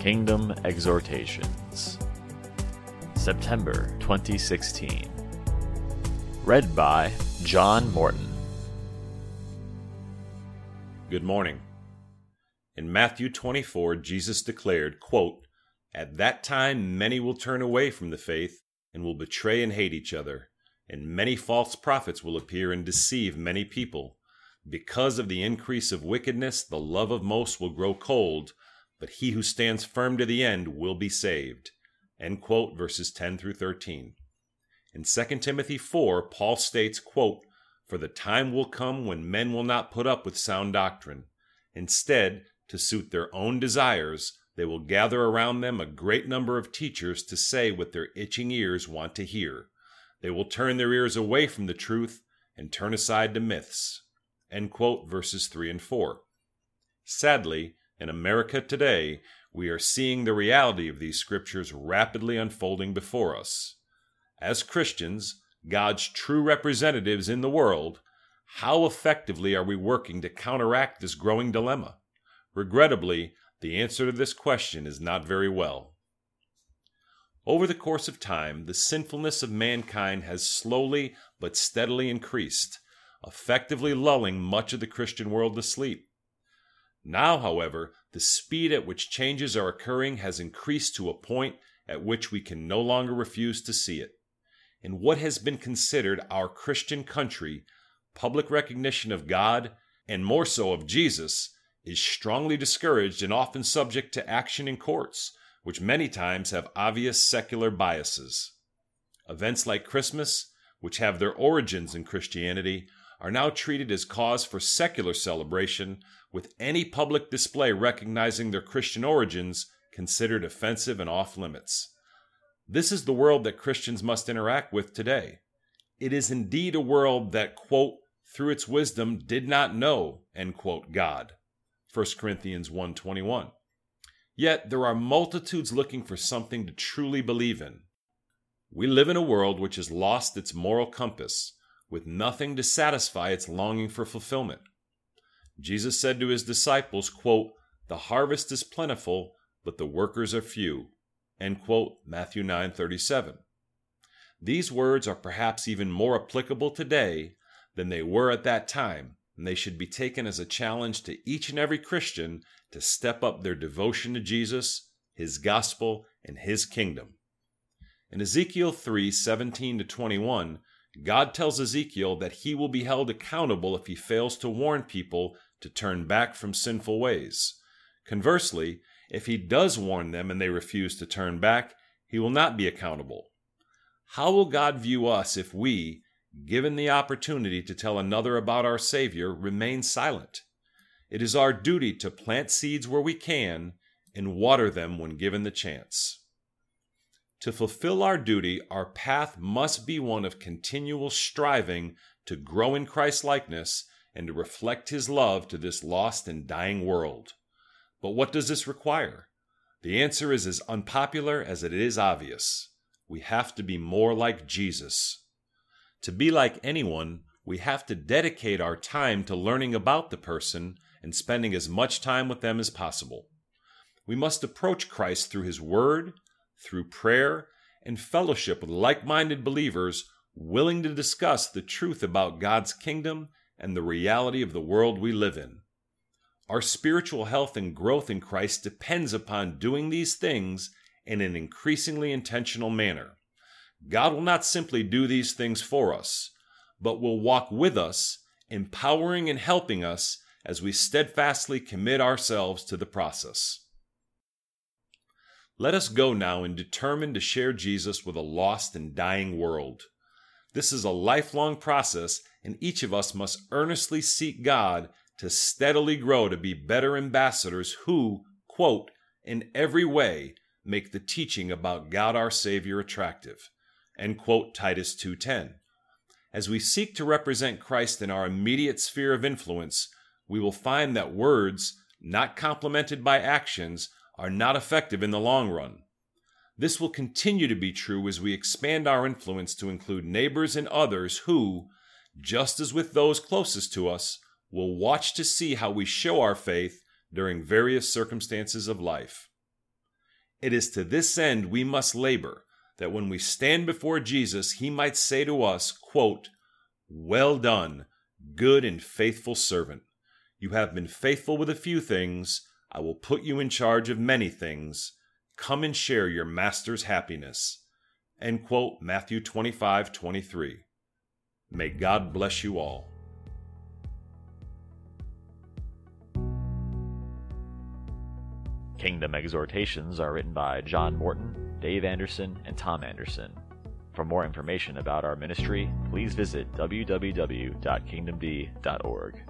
Kingdom Exhortations, September 2016. Read by John Morton. Good morning. In Matthew 24, Jesus declared, quote, At that time many will turn away from the faith and will betray and hate each other, and many false prophets will appear and deceive many people. Because of the increase of wickedness, the love of most will grow cold but he who stands firm to the end will be saved. End quote, verses 10 through 13. In 2 Timothy 4, Paul states, quote, For the time will come when men will not put up with sound doctrine. Instead, to suit their own desires, they will gather around them a great number of teachers to say what their itching ears want to hear. They will turn their ears away from the truth and turn aside to myths. End quote, verses 3 and 4. Sadly, in America today, we are seeing the reality of these scriptures rapidly unfolding before us. As Christians, God's true representatives in the world, how effectively are we working to counteract this growing dilemma? Regrettably, the answer to this question is not very well. Over the course of time, the sinfulness of mankind has slowly but steadily increased, effectively lulling much of the Christian world to sleep. Now, however, the speed at which changes are occurring has increased to a point at which we can no longer refuse to see it. In what has been considered our Christian country, public recognition of God, and more so of Jesus, is strongly discouraged and often subject to action in courts, which many times have obvious secular biases. Events like Christmas, which have their origins in Christianity, are now treated as cause for secular celebration, with any public display recognizing their Christian origins considered offensive and off limits. This is the world that Christians must interact with today. It is indeed a world that, quote, through its wisdom did not know, end quote, God. 1 Corinthians 1.21. Yet there are multitudes looking for something to truly believe in. We live in a world which has lost its moral compass, with nothing to satisfy its longing for fulfillment. Jesus said to his disciples, quote, The harvest is plentiful, but the workers are few. End quote, Matthew 9:37. These words are perhaps even more applicable today than they were at that time, and they should be taken as a challenge to each and every Christian to step up their devotion to Jesus, his gospel, and his kingdom. In Ezekiel 3:17 to 21, God tells Ezekiel that he will be held accountable if he fails to warn people to turn back from sinful ways. Conversely, if he does warn them and they refuse to turn back, he will not be accountable. How will God view us if we, given the opportunity to tell another about our Savior, remain silent? It is our duty to plant seeds where we can and water them when given the chance. To fulfill our duty, our path must be one of continual striving to grow in Christ likeness and to reflect His love to this lost and dying world. But what does this require? The answer is as unpopular as it is obvious. We have to be more like Jesus. To be like anyone, we have to dedicate our time to learning about the person and spending as much time with them as possible. We must approach Christ through His Word, through prayer and fellowship with like minded believers willing to discuss the truth about God's kingdom and the reality of the world we live in. Our spiritual health and growth in Christ depends upon doing these things in an increasingly intentional manner. God will not simply do these things for us, but will walk with us, empowering and helping us as we steadfastly commit ourselves to the process. Let us go now and determine to share Jesus with a lost and dying world. This is a lifelong process, and each of us must earnestly seek God to steadily grow to be better ambassadors who, quote, in every way make the teaching about God our Savior attractive. End quote, Titus 2.10. As we seek to represent Christ in our immediate sphere of influence, we will find that words, not complemented by actions, are not effective in the long run. This will continue to be true as we expand our influence to include neighbors and others who, just as with those closest to us, will watch to see how we show our faith during various circumstances of life. It is to this end we must labor, that when we stand before Jesus, he might say to us, quote, Well done, good and faithful servant. You have been faithful with a few things. I will put you in charge of many things. Come and share your master's happiness. End quote, Matthew 25 23. May God bless you all. Kingdom Exhortations are written by John Morton, Dave Anderson, and Tom Anderson. For more information about our ministry, please visit www.kingdomready.org.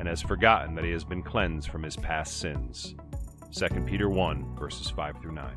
and has forgotten that he has been cleansed from his past sins. 2 Peter 1, verses 5 through 9.